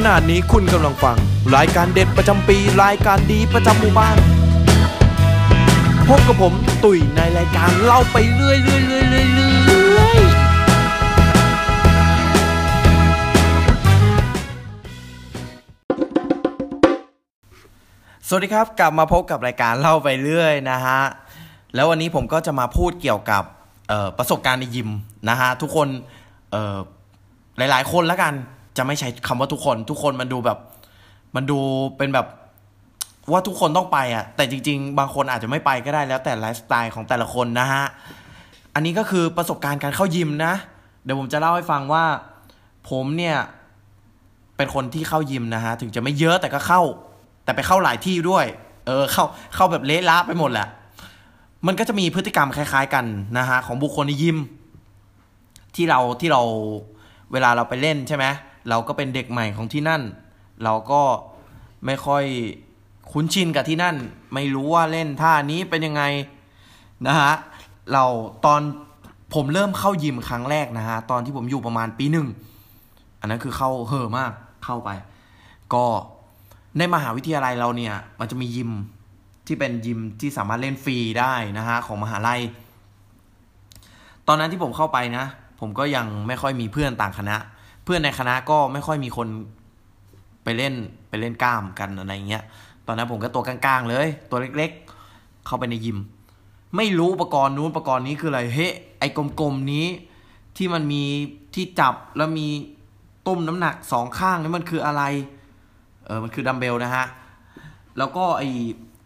ขณะนี้คุณกำลังฟัง รายการเด็ดประจำปี รายการดีประจำหมู่บ้าน พบกับผมตุ๋ยในรายการเล่าไปเรื่อยเรื่อยเรื่อยเรื่อยเรื่อยสวัสดีครับกลับมาพบกับรายการเล่าไปเรื่อยนะฮะ แล้ววันนี้ผมก็จะมาพูดเกี่ยวกับประสบการณ์ในยิมนะฮะทุกคนหลาย ๆ คนแล้วกัน จะไม่ใช้คำว่าทุกคน ทุกคนมันดูแบบ มันดูเป็นแบบว่าทุกคนต้องไปอะ แต่จริง ๆ บางคนอาจจะไม่ไปก็ได้แล้วแต่ไลฟ์สไตล์ของแต่ละคนนะฮะ อันนี้ก็คือประสบการณ์การเข้ายิมนะ เดี๋ยวผมจะเล่าให้ฟังว่า ผมเนี่ย เป็นคนที่เข้ายิมนะฮะ ถึงจะไม่เยอะแต่ก็เข้า แต่ไปเข้าหลายที่ด้วย เออ เข้าเข้าแบบเละละไปหมดแหละ มันก็จะมีพฤติกรรมคล้าย ๆ กันนะฮะของบุคคลในยิม ที่เราที่เราเวลาเราไปเล่นใช่ไหมเเราก็เป็นเด็กใหม่ของที่นั่น เราก็ไม่ค่อยคุ้นชินกับที่นั่น ไม่รู้ว่าเล่นท่านี้เป็นยังไงนะฮะเราตอนผมเริ่มเข้ายิมครั้งแรกนะฮะตอนที่ผมอยู่ประมาณปีหนึ่งอันนั้นคือเข้าเห่อะมากเข้าไป ก็ในมหาวิทยาลัยเราเนี่ย มันจะมียิมที่เป็นยิมที่สามารถเล่นฟรีได้นะฮะของมหาลัย ตอนนั้นที่ผมเข้าไปนะ ผมก็ยังไม่ค่อยมีเพื่อนต่างคณะ พื่อนในคณะก็ไม่ค่อยมีคนไปเล่นไปเล่นกล้ามกันอะไรเงี้ย ตอนนั้นผมก็ตัวกลางๆเลย ตัวเล็กๆ เข้าไปในยิม ไม่รู้อุปกรณ์นู้นอุปกรณ์นี้คืออะไร เฮ้ไอ้กลมๆนี้ที่มันมีที่จับแล้วมีตุ้มน้ำหนักสองข้างนี่มันคืออะไร เออมันคือดัมเบลนะฮะ แล้วก็ไอ้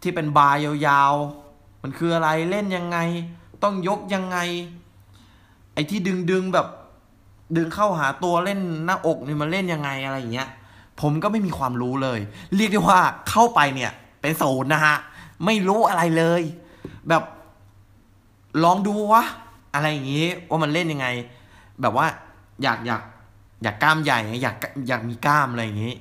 ที่เป็นบาร์ยาวๆ มันคืออะไรเล่นยังไง ต้องยกยังไง ไอ้ที่ดึงดึงแบบ ดึงเข้าหาตัวเล่นหน้าอกนี่มันเล่นยังไงอะไรอย่างเงี้ย ผมก็ไม่มีความรู้เลย เรียกได้ว่าเข้าไปเนี่ย เป็นศูนย์นะฮะ ไม่รู้อะไรเลย แบบลองดูวะอะไรอย่างงี้ว่ามันเล่นยังไง แบบว่าอยากอยากอยากกล้ามใหญ่อยากอยากมีกล้ามอะไรอย่างงี้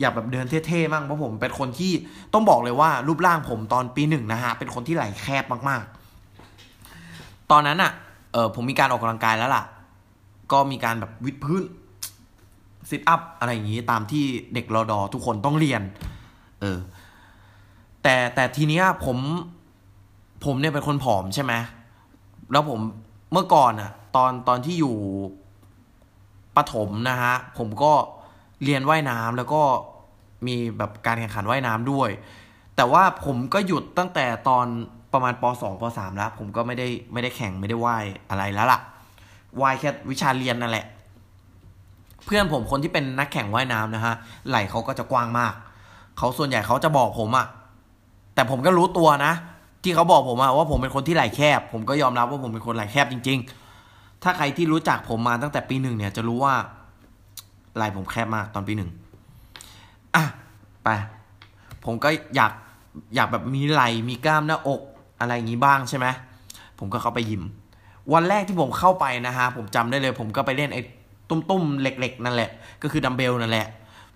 อยากแบบเดินเท่ๆมั่งเพราะผมเป็นคนที่ต้องบอกเลยว่ารูปร่างผมตอนปีหนึ่งนะฮะเป็นคนที่ไหล่แคบมากๆ ตอนนั้นอะ่ะเออผมมีการออกกำลังกายแล้วล่ะ ก็มีการแบบวิดพื้นซิทอัพอะไรอย่างนี้ตามที่เด็กรอดอทุกคนต้องเรียน เออ แต่แต่ทีเนี้ยผม ผมเนี่ยเป็นคนผอมใช่ไหมแล้วผมเมื่อก่อนอะตอนตอนที่อยู่ประถมนะฮะ ผมก็เรียนว่ายน้ำแล้วก็มีแบบการแข่งขันว่ายน้ำด้วย แต่ว่าผมก็หยุดตั้งแต่ตอนประมาณป .2 ป .3 แล้ว ผมก็ไม่ได้ไม่ได้แข่งไม่ได้ว่ายอะไรแล้วล่ะ ว่ายแค่วิชาเรียนนั่นแหละ เพื่อนผมคนที่เป็นนักแข่งว่ายน้ำนะฮะ ไหล่เขาก็จะกว้างมาก เขาส่วนใหญ่เขาจะบอกผมอะแต่ผมก็รู้ตัวนะ ที่เขาบอกผมอะว่าผมเป็นคนที่ไหล่แคบ ผมก็ยอมรับว่าผมเป็นคนไหล่แคบจริง ๆ ถ้าใครที่รู้จักผมมาตั้งแต่ปีหนึ่งเนี่ย จะรู้ว่าไหล่ผมแคบมากตอนปีหนึ่งอะไปผมก็อยากอยากแบบมีไหล่มีกล้ามหน้าอกอะไรอย่างนี้บ้างใช่ไหมผมก็เข้าไปยิม วันแรกที่ผมเข้าไปนะฮะผมจำได้เลย ผมก็ไปเล่นไอ้ตุ้มๆเหล็ก ๆ นั่นแหละ ก็คือดัมเบลนั่นแหละ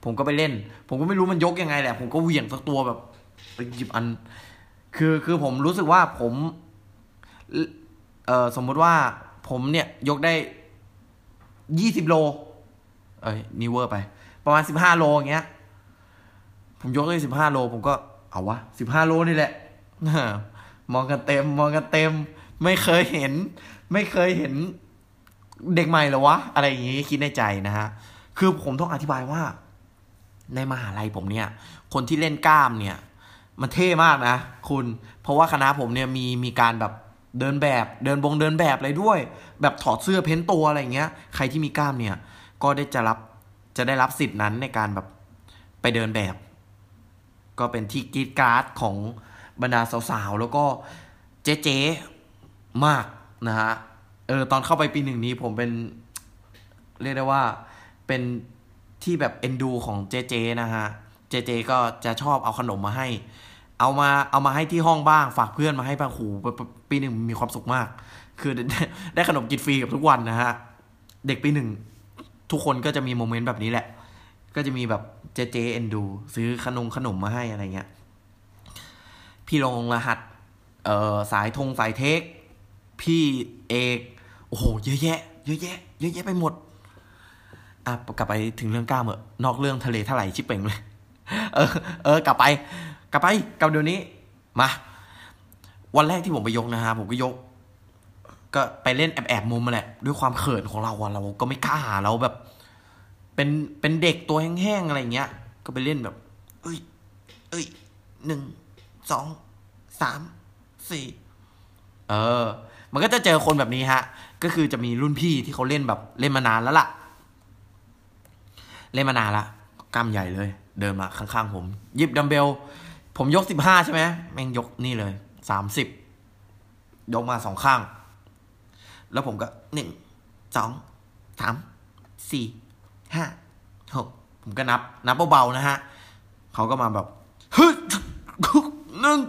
ผมก็ไปเล่น ผมก็ไม่รู้มันยกยังไงแหละ ผมก็เหวี่ยงสักตัวแบบไปหยิบอัน คือคือผมรู้สึกว่าผมเอ่อสมมุติว่าผมเนี่ยยกได้ยี่สิบโล เอ้ยนิเวอร์ไป ประมาณสิบห้าโลอย่างเงี้ย ผมยกได้สิบห้าโล ผมก็เอาวะสิบห้าโลนี่แหละมองกันเต็ม มองกันเต็ม ไม่เคยเห็น ไม่เคยเห็นเด็กใหม่เหรอวะ อะไรอย่างงี้คิดในใจนะฮะ คือผมต้องอธิบายว่า ในมหาลัยผมเนี่ย คนที่เล่นกล้ามเนี่ย มันเท่มากนะคุณ เพราะว่าคณะผมเนี่ยมีมีการแบบเดินแบบเดินบงเดินแบบอะไรด้วย แบบถอดเสื้อเพ้นตัวอะไรเงี้ย ใครที่มีกล้ามเนี่ย ก็ได้จะรับจะได้รับสิทธิ์นั้นในการแบบไปเดินแบบ ก็เป็นที่กีดการ์ดของบรรดาสาวๆ แล้วก็เจ๊ๆมาก นะฮะ เออตอนเข้าไปปีหนึ่งนี้ผมเป็น เรียกได้ว่าเป็นที่แบบเอ็นดูของเจ๊ๆนะฮะ เจ๊ๆก็จะชอบเอาขนมมาให้ เอามาเอามาให้ที่ห้องบ้างฝากเพื่อนมาให้บางหูปีหนึ่งมีความสุขมาก คือได้ขนมกินฟรีกับทุกวันนะฮะ เด็กปีหนึ่งทุกคนก็จะมีโมเมนต์แบบนี้แหละ ก็จะมีแบบเจเจเอ็นดู ซื้อขนมขนมมาให้อะไรเงี้ย พี่ลงรหัส เอ่อสายธงสายเทค พี่เอกโอ้โหเยอะแยะ เยอะแยะ เยอะแยะไปหมด อะกลับไปถึงเรื่องกล้ามเหอะนอกเรื่องทะเลเทลายชิบเป่งเลย เออ เออ กลับไป กลับไปกลับเดี๋ยวนี้ มา วันแรกที่ผมไปยกนะฮะผมก็ยก ก็ไปเล่นแอบแอบมุมมาแหละ ด้วยความเขินของเราอะเราก็ไม่กล้าเราแบบ เป็นเป็นเด็กตัวแห้งๆอะไรเงี้ย ก็ไปเล่นแบบ เอ้ย เอ้ยหนึ่งสองสามสี่เออ มันก็จะเจอคนแบบนี้ฮะ ก็คือจะมีรุ่นพี่ที่เขาเล่นแบบเล่นมานานแล้วล่ะ เล่นมานานละกล้ามใหญ่เลย เดินมาข้างๆผมยิบดัมเบล ผมยกสิบห้าใช่ไหมแม่งยกนี่เลยสามสิบยกมาสองข้าง แล้วผมก็หนึ่งสองสามสี่ห้าหกผมก็นับ นับเบาๆนะฮะเขาก็มาแบบฮึหนึ่ง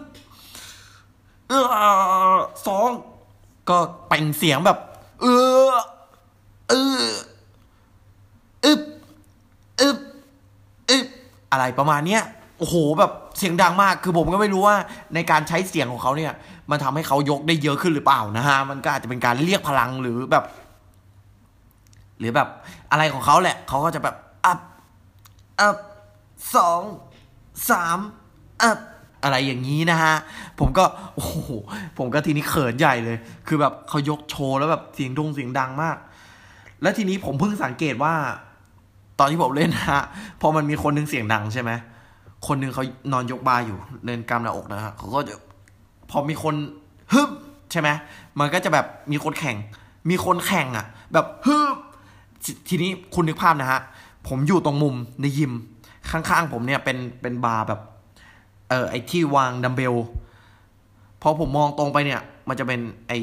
สอง ก็เป่งเสียงแบบ เออเอออึบอึบอึบอะไรประมาณเนี้ยโอ้โหแบบเสียงดังมาก คือผมก็ไม่รู้ว่าในการใช้เสียงของเขาเนี่ย มันทำให้เขายกได้เยอะขึ้นหรือเปล่านะฮะ มันก็อาจจะเป็นการเรียกพลังหรือแบบ หรือแบบอะไรของเขาแหละ เขาก็จะแบบอัพอัพสองสามอัพ อะไรอย่างนี้นะฮะ ผมก็โอ้โหผมก็ทีนี้เขินใหญ่เลย คือแบบเขายกโชว์แล้วแบบเสียงดงเสียงดังมาก แล้วทีนี้ผมเพิ่งสังเกตว่า ตอนที่ผมเล่นนะฮะพอมันมีคนหนึงเสียงดังใช่ไหมคนหนึงเขานอนยกบาร์อยู่เล่นกล้ามหน้าอกนะฮะเขาก็จะพอมีคนฮึบใช่ไหมมันก็จะแบบมีคนแข่ง มีคนแข่งอะ แบบฮึบททีนี้คุณนึกภาพนะฮะผมอยู่ตรงมุมในยิมข้างๆ ผมเนี่ยเป็นเป็นบาร์แบบ ออไอที่วางดัมเบลพอผมมองตรงไปเนี่ย มันจะเป็นไอ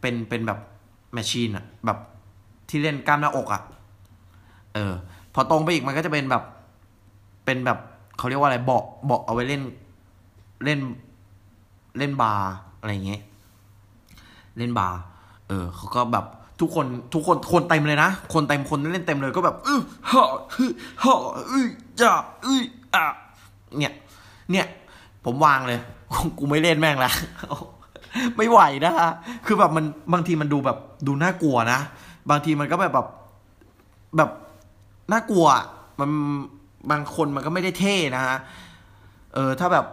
เป็นเป็นแบบmachine อะแบบที่เล่นกล้ามหน้าอกอะเออ พอตรงไปอีกมันก็จะเป็นแบบ เป็นแบบเขาเรียกว่าอะไรเบาะเบาะเอาไว้เล่นเล่นเล่นบาร์อะไรเงี้ยเล่นบาร์เออเขาก็แบบทุกคนทุกคนคนเต็มเลยนะ คนเต็มคนเล่นเต็มเลยก็แบบอื้อฮ่าฮึฮ่าอื้อจ้าอื้ออะเนี่ย เนี่ย ผมวางเลย กูไม่เล่นแม่งละไม่ไหวนะฮะคือแบบมันบางทีมันดูแบบดูน่ากลัวนะ บางทีมันก็แบบแบบแบบน่ากลัว มันบางคนมันก็ไม่ได้เท่นะฮะ เออ ถ้าแบบ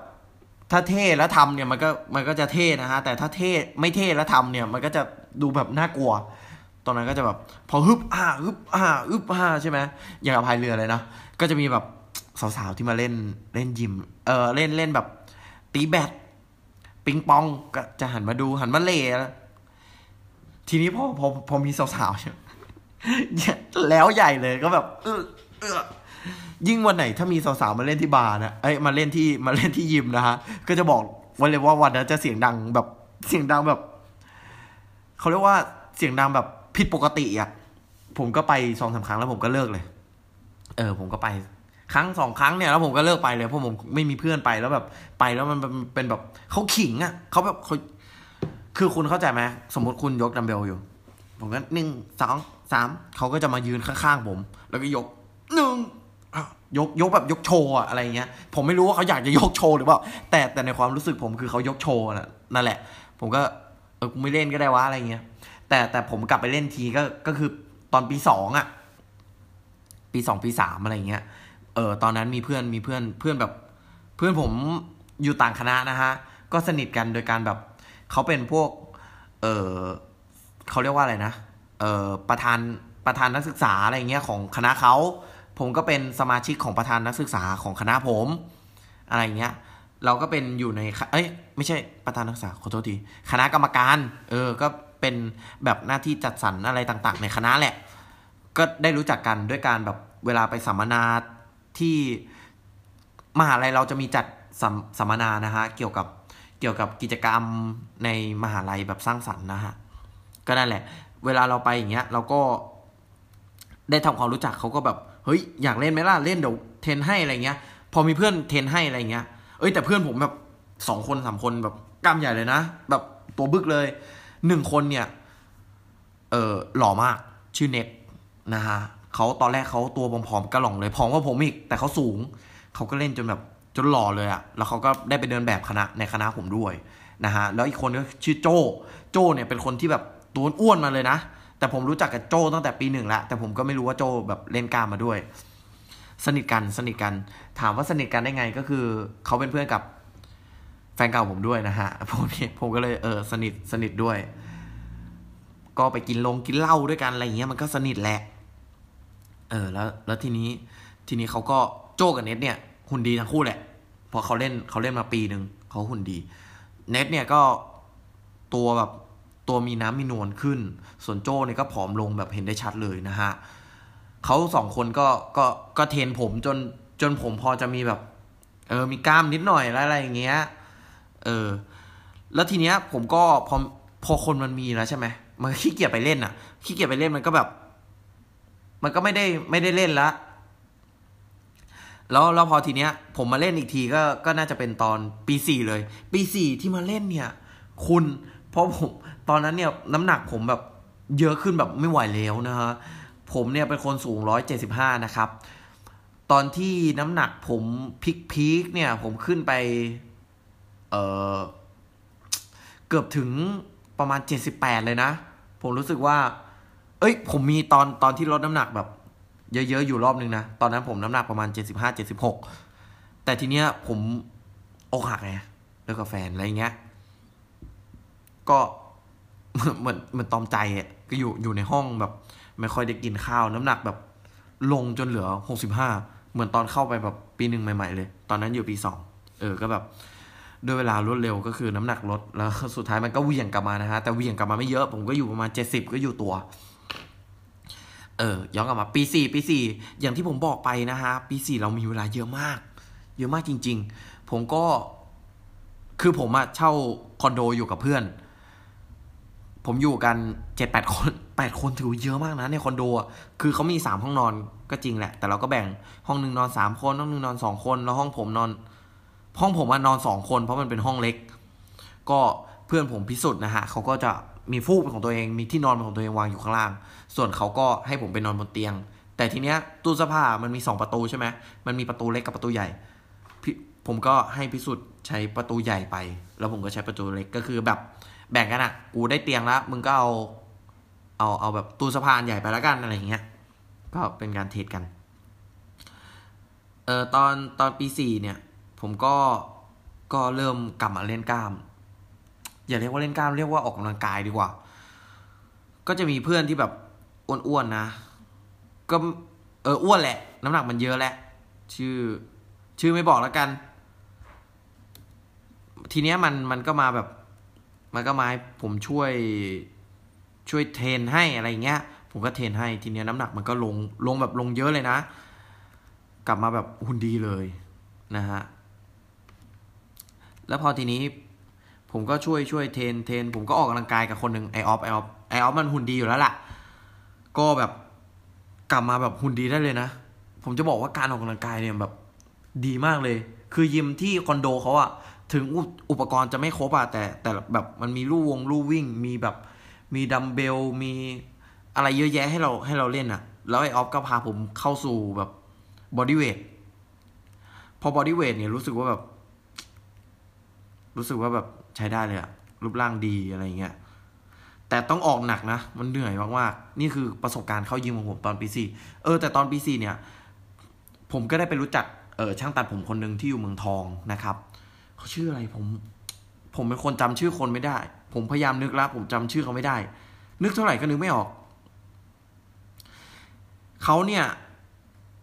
ถ้าเท่แล้วทำเนี่ยมันก็มันก็จะเท่นะฮะ แต่ถ้าเท่ไม่เท่แล้วทำเนี่ย มันก็จะดูแบบน่ากลัว ตอนนั้นก็จะแบบ พอฮึบอ่าฮึบอ่าฮึบอ่าใช่ไหมอย่างกับพายเรือเลยนะ ก็จะมีแบบสาวๆที่มาเล่นเล่นยิม เออเล่นเล่นแบบ ตีแบดปิงปองก็จะหันมาดูหันมาเล่ทีนี้พอพอพอมีสาวๆใช่ไหมแล้วใหญ่เลยก็แบบเออเออยิ่งวันไหนถ้ามีสาวๆมาเล่นที่บาร์นะเอ้ยมาเล่นที่มาเล่นที่ยิมนะฮะ ก็จะบอกวันเลยว่าวันนั้นจะเสียงดังแบบเสียงดังแบบเขาเรียกว่าเสียงดังแบบผิดปกติอะผมก็ไปสองสามครั้งแล้วผมก็เลิกเลย เออ ผมก็ไป ครั้งสองครั้งเนี่ยแล้วผมก็เลิกไปเลยเพราะผมไม่มีเพื่อนไปแล้วแบบไปแล้วมันเป็นแบบเขาขิงอะเขาแบบเขาคือคุณเข้าใจไหมสมมติคุณยกดัมเบลอยู่ ผมก็หนึ่งสองสามเขาก็จะมายืนข้างๆผม แล้วก็ยกหนึ่งยกยกแบบยกโชว์อะไรเงี้ย ผมไม่รู้ว่าเขาอยากจะยกโชว์หรือเปล่าแต่แต่ในความรู้สึกผมคือเขายกโชว์น่ะนั่นแหละ ผมก็เออกูไม่เล่นก็ได้วะอะไรเงี้ย แต่แต่ผมกลับไปเล่นทีก็ก็คือตอนปีสองอะปีสองปีสามอะไรเงี้ย เออตอนนั้นมีเพื่อนมีเพื่อนเพื่อนแบบ เพื่อนผมอยู่ต่างคณะนะฮะ ก็สนิทกันโดยการแบบเขาเป็นพวก เออเขาเรียกว่าอะไรนะเออประธานประธานนักศึกษาอะไรเงี้ยของคณะเขาผมก็เป็นสมาชิกของประธานนักศึกษาของคณะผม อะไรเงี้ย เราก็เป็นอยู่ในเอ้ยไม่ใช่ประธานนักศึกษาขอโทษทีคณะกรรมการ เออก็เป็นแบบหน้าที่จัดสรรอะไรต่าง ๆ ในคณะแหละ ก็ได้รู้จักกันด้วยการแบบเวลาไปสัมมนา ที่มหาลัยเราจะมีจัดสัมสัมมนานะฮะเกี่ยวกับเกี่ยวกับกิจกรรมในมหาลัยแบบสร้างสรรค์นะฮะก็นั่นแหละ เวลาเราไปอย่างเงี้ยเราก็ได้ทำความรู้จักเขาก็แบบเฮ้ยอยากเล่นไหมล่ะเล่นเดี๋ยวเทนให้อะไรเงี้ย พอมีเพื่อนเทนให้อะไรเงี้ยเอ้ยแต่เพื่อนผมแบบสองคนสามคนแบบกล้ามใหญ่เลยนะ แบบตัวบึกเลยหนึ่งคนเนี่ย เออหล่อมากชื่อเน็ตนะฮะ เขาตอนแรกเขาตัวผอมๆกระหล่องเลยผอมกว่าผมอีกแต่เขาสูง เขาก็เล่นจนแบบจนหล่อเลยอะแล้วเขาก็ได้ไปเดินแบบคณะในคณะผมด้วยนะฮะแล้วอีกคนก็ชื่อโจโจเนี่ยเป็นคนที่แบบตัวอ้วนมาเลยนะ แต่ผมรู้จักกับโจตั้งแต่ปีหนึ่งแล้วแต่ผมก็ไม่รู้ว่าโจแบบเล่นกล้ามมาด้วย สนิทกันสนิทกัน ถามว่าสนิทกันได้ไงก็คือเขาเป็นเพื่อนกับแฟนเก่าผมด้วยนะฮะผมผมก็เลยเออสนิทสนิทด้วย ก็ไปกินลงกินเหล้าด้วยกันอะไรเงี้ยมันก็สนิทแหละ เออแล้วแล้วทีนี้ทีนี้เขาก็โจกับเน็ตเนี่ยหุ่นดีทั้งคู่แหละพอเขาเล่นเขาเล่นมาปีหนึ่งเขาหุ่นดี เน็ตเนี่ยก็ตัวแบบตัวมีน้ำมีนวลขึ้น ส่วนโจเนี่ยก็ผอมลงแบบเห็นได้ชัดเลยนะฮะเขาสองคนก็ก็ก็เทนผมจนจนผมพอจะมีแบบ เออมีกล้ามนิดหน่อยอะไรอย่างเงี้ยเออ แล้วทีเนี้ยผมก็พอพอคนมันมีแล้วใช่ไหมมันขี้เกียจไปเล่นอะขี้เกียจไปเล่นมันก็แบบ มันก็ไม่ได้ไม่ได้เล่นละแล้วแล้วพอทีเนี้ย ผมมาเล่นอีกทีก็ก็น่าจะเป็นตอนปีสี่เลย ปีสี่ที่มาเล่นเนี่ย คุณเพราะผมตอนนั้นเนี่ยน้ำหนักผมแบบเยอะขึ้นแบบไม่ไหวแล้วนะฮะผมเนี่ยเป็นคนสูงร้อยเจ็ดสิบห้านะครับ ตอนที่น้ำหนักผมพิกพีกเนี่ย ผมขึ้นไป เออเกือบถึงประมาณเจ็ดสิบแปดเลยนะ ผมรู้สึกว่า เอ้ย ผมมีตอนตอนที่ลดน้ำหนักแบบ เยอะๆ อยู่รอบนึงนะ ตอนนั้นผมน้ำหนักประมาณเจ็ดสิบห้าเจ็ดสิบหกแต่ทีเนี้ยผมอกหักไงเลิกกับแฟนอะไรเงี้ย ก็เหมือนเหมือนตอมใจอะก็อยู่อยู่ในห้องแบบ ไม่ค่อยได้กินข้าว น้ำหนักแบบลงจนเหลือหกสิบห้าเหมือนตอนเข้าไปแบบปีหนึ่งใหม่ๆเลย ตอนนั้นอยู่ปีสองเออก็แบบด้วยเวลารวดเร็วก็คือน้ำหนักลดแล้วสุดท้ายมันก็เวียงกลับมานะฮะแต่เวียงกลับมาไม่เยอะ ผมก็อยู่ประมาณเจ็ดสิบก็อยู่ตัว เออย้อนกลับมาปีสี่ปีสี่อย่างที่ผมบอกไปนะฮะปีสี่เรามีเวลาเยอะมาก เยอะมากจริง ๆ ผมก็คือผมอะเช่าคอนโดอยู่กับเพื่อน ผมอยู่กันเจ็ดแปดคนแปดคนถือเยอะมากนะในคอนโดคือเขามีสามห้องนอนก็จริงแหละ แต่เราก็แบ่งห้องหนึ่งนอนสามคนห้องหนึ่งนอนสองคน แล้วห้องผมนอน ห้องผมอะนอนสองคน เพราะมันเป็นห้องเล็ก ก็เพื่อนผมพิสุทธ์นะฮะเขาก็จะ มีฟูกเป็นของตัวเอง มีที่นอนเป็นของตัวเองวางอยู่ข้างล่าง ส่วนเขาก็ให้ผมไปนอนบนเตียง แต่ทีเนี้ยตู้เสื้อผ้ามันมีสองประตูใช่ไหมมันมีประตูเล็กกับประตูใหญ่ ผมก็ให้พิสุทธิ์ใช้ประตูใหญ่ไป แล้วผมก็ใช้ประตูเล็กก็คือแบบแบ่งกันอะกูได้เตียงแล้วมึงก็เอาเอาเอาแบบตู้สะพานใหญ่ไปแล้วกันอะไรอย่างเงี้ย ก็เป็นการเทรดกัน เออตอนตอนปีสี่เนี่ย ผมก็ก็เริ่มกลับมาเล่นกล้าม อย่าเรียกว่าเล่นกล้ามเรียกว่าออกกำลังกายดีกว่า ก็จะมีเพื่อนที่แบบอ้วนๆนะ ก็เอออ้วนแหละ น้ำหนักมันเยอะแหละ ชื่อ ชื่อไม่บอกแล้วกัน ทีเนี้ยมันมันก็มาแบบ มันก็มาให้ผมช่วยช่วยเทรนให้อะไรเงี้ย ผมก็เทรนให้ทีเนี้ยน้ำหนักมันก็ลงลงแบบลงเยอะเลยนะ กลับมาแบบหุ่นดีเลยนะฮะแล้วพอทีนี้ ผมก็ช่วยช่วย train train ผมก็ออกกำลังกายกับคนหนึ่งไอ้ออฟไอ้ออฟไอ้ออฟมันหุ่นดีอยู่แล้วล่ะ ก็แบบกลับมาแบบหุ่นดีได้เลยนะ ผมจะบอกว่าการออกกำลังกายเนี่ยแบบดีมากเลย คือยิมที่คอนโดเขาอะถึงอุปกรณ์จะไม่ครบอะแต่แต่แบบมันมีลู่วงลู่วิ่ง มีแบบมีดัมเบลมีอะไรเยอะแยะให้เราให้เราเล่นอะแล้วไอ้ออฟก็พาผมเข้าสู่แบบ bodyweight พอ bodyweight เนี่ยรู้สึกว่าแบบ รู้สึกว่าแบบ ใช้ได้เลยอะรูปร่างดีอะไรเงี้ยแต่ต้องออกหนักนะ มันเหนื่อยมากๆ นี่คือประสบการณ์เข้ายิมของผมตอนปีสี่เออ แต่ตอนปีสี่เนี่ย ผมก็ได้ไปรู้จักเออช่างตัดผมคนหนึ่งที่อยู่เมืองทองนะครับเขาชื่ออะไรผม ผมเป็นคนจำชื่อคนไม่ได้ ผมพยายามนึกแล้วผมจำชื่อเขาไม่ได้ นึกเท่าไหร่ก็นึกไม่ออกเขาเนี่ย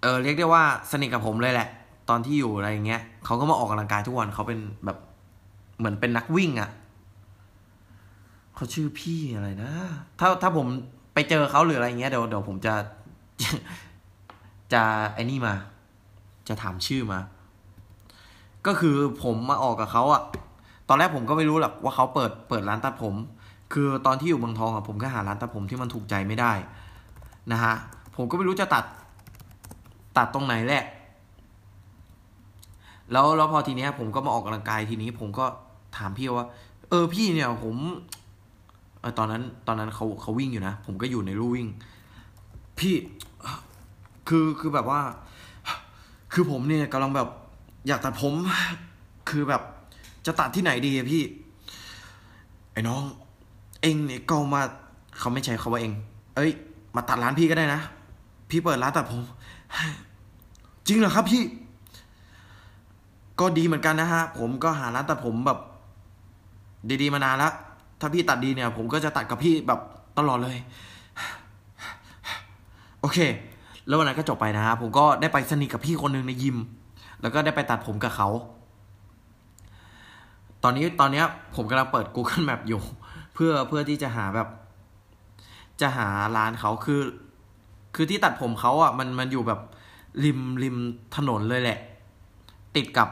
เออเรียกได้ว่าสนิทกับผมเลยแหละ ตอนที่อยู่อะไรเงี้ยเขาก็มาออกกำลังกายทุกวันเขาเป็นแบบ เหมือนเป็นนักวิ่งอะ่ะเขาชื่อพี่อะไรนะ ถ้าถ้าผมไปเจอเขาหรืออะไรเงี้ยเดี๋ยวเดี๋ยวผมจะ จะไอ้นี่มา จะถามชื่อมา ก็คือผมมาออกกับเขาอะตอนแรกผมก็ไม่รู้หรอกว่าเขาเปิดเปิดร้านตัดผม คือตอนที่อยู่เมืองทองอะผมก็หาร้านตัดผมที่มันถูกใจไม่ได้ นะฮะ ผมก็ไม่รู้จะตัด ตัดตรงไหนแหละ แล้วแล้วพอทีเนี้ยผมก็มาออกกำลังกายทีนี้ผมก็ ถามพี่ว่า เออพี่เนี่ยผมเออตอนนั้นตอนนั้นเขาเขาวิ่งอยู่นะ ผมก็อยู่ในลู่วิ่ง พี่คือคือแบบว่า คือผมเนี่ยกำลังแบบอยากตัดผม คือแบบจะตัดที่ไหนดีพี่ ไอ้น้อง เองเนี่ยก็มาเขาไม่ใช้คาว่าเอง เอ้ย มาตัดร้านพี่ก็ได้นะ พี่เปิดร้านตัดผม จริงเหรอครับพี่ ก็ดีเหมือนกันนะฮะ ผมก็หาร้านตัดผมแบบ ดีๆมานานแล้ว ถ้าพี่ตัดดีเนี่ย ผมก็จะตัดกับพี่แบบตลอดเลย โอเค แล้ววันนั้นก็จบไปนะฮะผมก็ได้ไปสนิทกับพี่คนหนึ่งในยิม แล้วก็ได้ไปตัดผมกับเขา ตอนนี้ตอนเนี้ยผมกำลังเปิด Google Map อยู่ เพื่อเพื่อที่จะหาแบบ จะหาร้านเขาคือ คือที่ตัดผมเขาอะมันมันอยู่แบบริมริมถนนเลยแหละ ติดกับ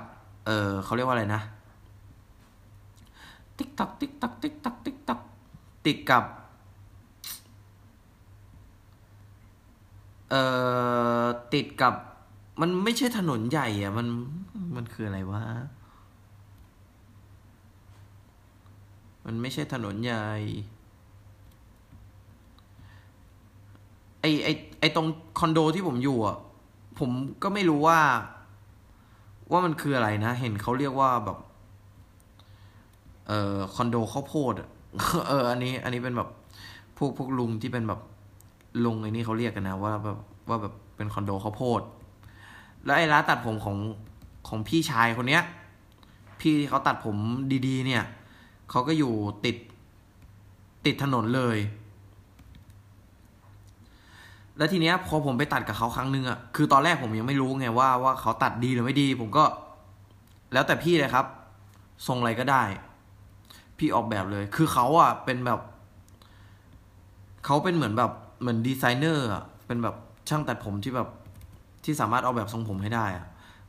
เออเขาเรียกว่าอะไรนะ ติ๊กตักติ๊กตักติ๊กตักติ๊กตักติดกับ เอ่อ ติดกับ มันไม่ใช่ถนนใหญ่อะมัน มันคืออะไรวะ มันไม่ใช่ถนนใหญ่ ไอไอไอตรงคอนโดที่ผมอยู่อะผมก็ไม่รู้ว่า ว่ามันคืออะไรนะ เห็นเขาเรียกว่าแบบ เอ่อคอนโดข้าวโพดเออ อันนี้ อันนี้เป็นแบบพวกพวกลุงที่เป็นแบบลุงไอ้นี่เขาเรียกกันนะว่าแบบว่าแบบเป็นคอนโดข้าวโพด แล้วไอ้ร้านตัดผมของของพี่ชายคนเนี้ย พี่ที่เขาตัดผมดีๆ เนี่ยเขาก็อยู่ติดติดถนนเลย แล้วทีเนี้ยพอผมไปตัดกับเขาครั้งหนึ่งอะคือตอนแรกผมยังไม่รู้ไงว่าว่าเขาตัดดีหรือไม่ดี ผมก็ แล้วแต่พี่เลยครับ ทรงอะไรก็ได้ พี่ออกแบบเลย คือเขาอะเป็นแบบ เขาเป็นเหมือนแบบเหมือนดีไซเนอร์อะเป็นแบบช่างตัดผมที่แบบที่สามารถออกแบบทรงผมให้ได้อะ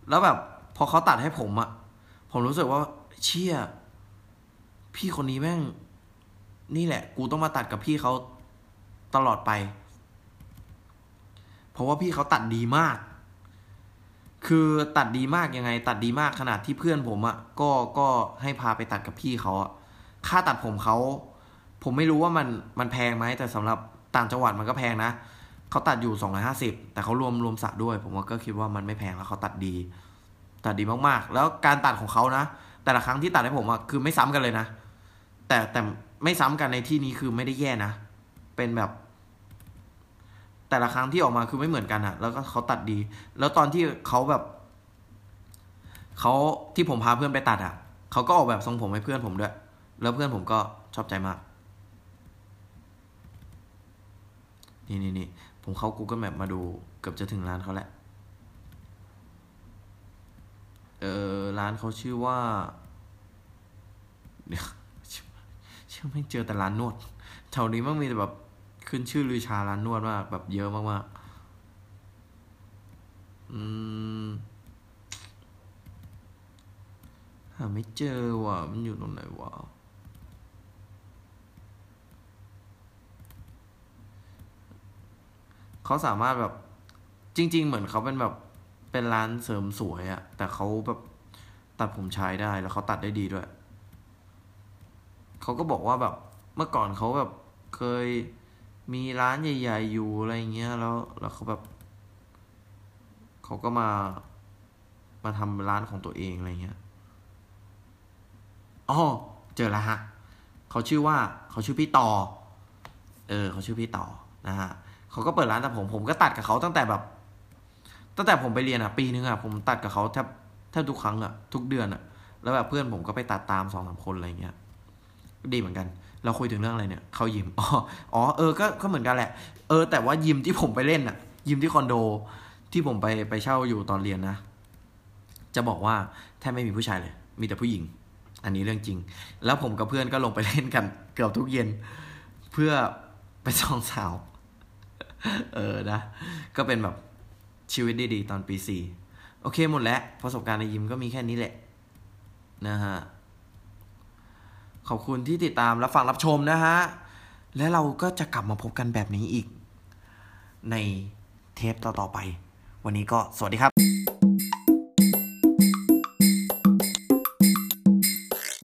แล้วแบบพอเขาตัดให้ผมอะ ผมรู้สึกว่าเชี่ยพี่คนนี้แม่ง นี่แหละ กูต้องมาตัดกับพี่เขาตลอดไป เพราะว่าพี่เขาตัดดีมาก คือตัดดีมากยังไง ตัดดีมากขนาดที่เพื่อนผมอะ่ะ ก็ก็ให้พาไปตัดกับพี่เขาอะ ค่าตัดผมเขา ผมไม่รู้ว่ามันมันแพงไหม แต่สำหรับต่างจังหวัดมันก็แพงนะ เขาตัดอยู่สองร้อยห้าสิบแต่เขารวมรวมสระด้วย ผมว่าก็คิดว่ามันไม่แพงแล้วเขาตัดดี ตัดดีมากๆ แล้วการตัดของเขานะ แต่ละครั้งที่ตัดให้ผมอะคือไม่ซ้ำกันเลยนะ แต่แต่ไม่ซ้ำกันในที่นี้คือไม่ได้แย่นะ เป็นแบบ แต่ละครั้งที่ออกมาคือไม่เหมือนกันอะแล้วก็เขาตัดดี แล้วตอนที่เขาแบบเขาที่ผมพาเพื่อนไปตัดอะเขาก็ออกแบบทรงผมให้เพื่อนผมด้วย แล้วเพื่อนผมก็ชอบใจมาก นี่นี่นี่ผมเข้า Google Map มาดูเกือบจะถึงร้านเขาแหละเออร้านเขาชื่อว่าเดี๋ยวชื่อไม่เจอแต่ร้านนวดแถวนี้มันมีแต่แบบขึ้นชื่อลือชาร้านนวดมากแบบเยอะมากๆอืมหาไม่เจอว่ะ มันอยู่ตรงไหนวะ เขาสามารถแบบจริง ๆ เหมือนเขาเป็นแบบเป็นร้านเสริมสวยอะแต่เขาแบบตัดผมชายได้แล้วเขาตัดได้ดีด้วย เขาก็บอกว่าแบบเมื่อก่อนเขาแบบเคยมีร้านใหญ่ ๆ อยู่อะไรเงี้ยแล้วแล้วเขาแบบเขาก็มามาทำร้านของตัวเองอะไรเงี้ยอ๋อเจอแล้วฮะ เขาชื่อว่าเขาชื่อพี่ต่อ เออ เขาชื่อพี่ต่อนะฮะ เขาก็เปิดร้านตัดผมผมก็ตัดกับเขาตั้งแต่แบบ ตั้งแต่ผมไปเรียนอะ ปีนึงอะผมตัดกับเขาแทบแทบทุกครั้งอะทุกเดือนอะ แล้วแบบเพื่อนผมก็ไปตัดตามสองสามคนอะไรเงี้ยดีเหมือนกัน เราคุยถึงเรื่องอะไรเนี่ยเขายิมอ๋ออ๋อเออก็ก็เหมือนกันแหละ เออ แต่ว่ายิมที่ผมไปเล่นอะ ยิมที่คอนโดที่ผมไปไปเช่าอยู่ตอนเรียนนะจะบอกว่าแทบไม่มีผู้ชายเลย มีแต่ผู้หญิง อันนี้เรื่องจริง แล้วผมกับเพื่อนก็ลงไปเล่นกันเกือบทุกเย็น เพื่อไปส่องสาว เออนะ ก็เป็นแบบชีวิตดีๆ ตอนปีสี่โอเคหมดแล้ว ประสบการณ์ในยิมก็มีแค่นี้แหละ นะฮะ ขอบคุณที่ติดตามรับฟังรับชมนะฮะ และเราก็จะกลับมาพบกันแบบนี้อีก ในเทปต่อๆไป วันนี้ก็สวัสดีครับ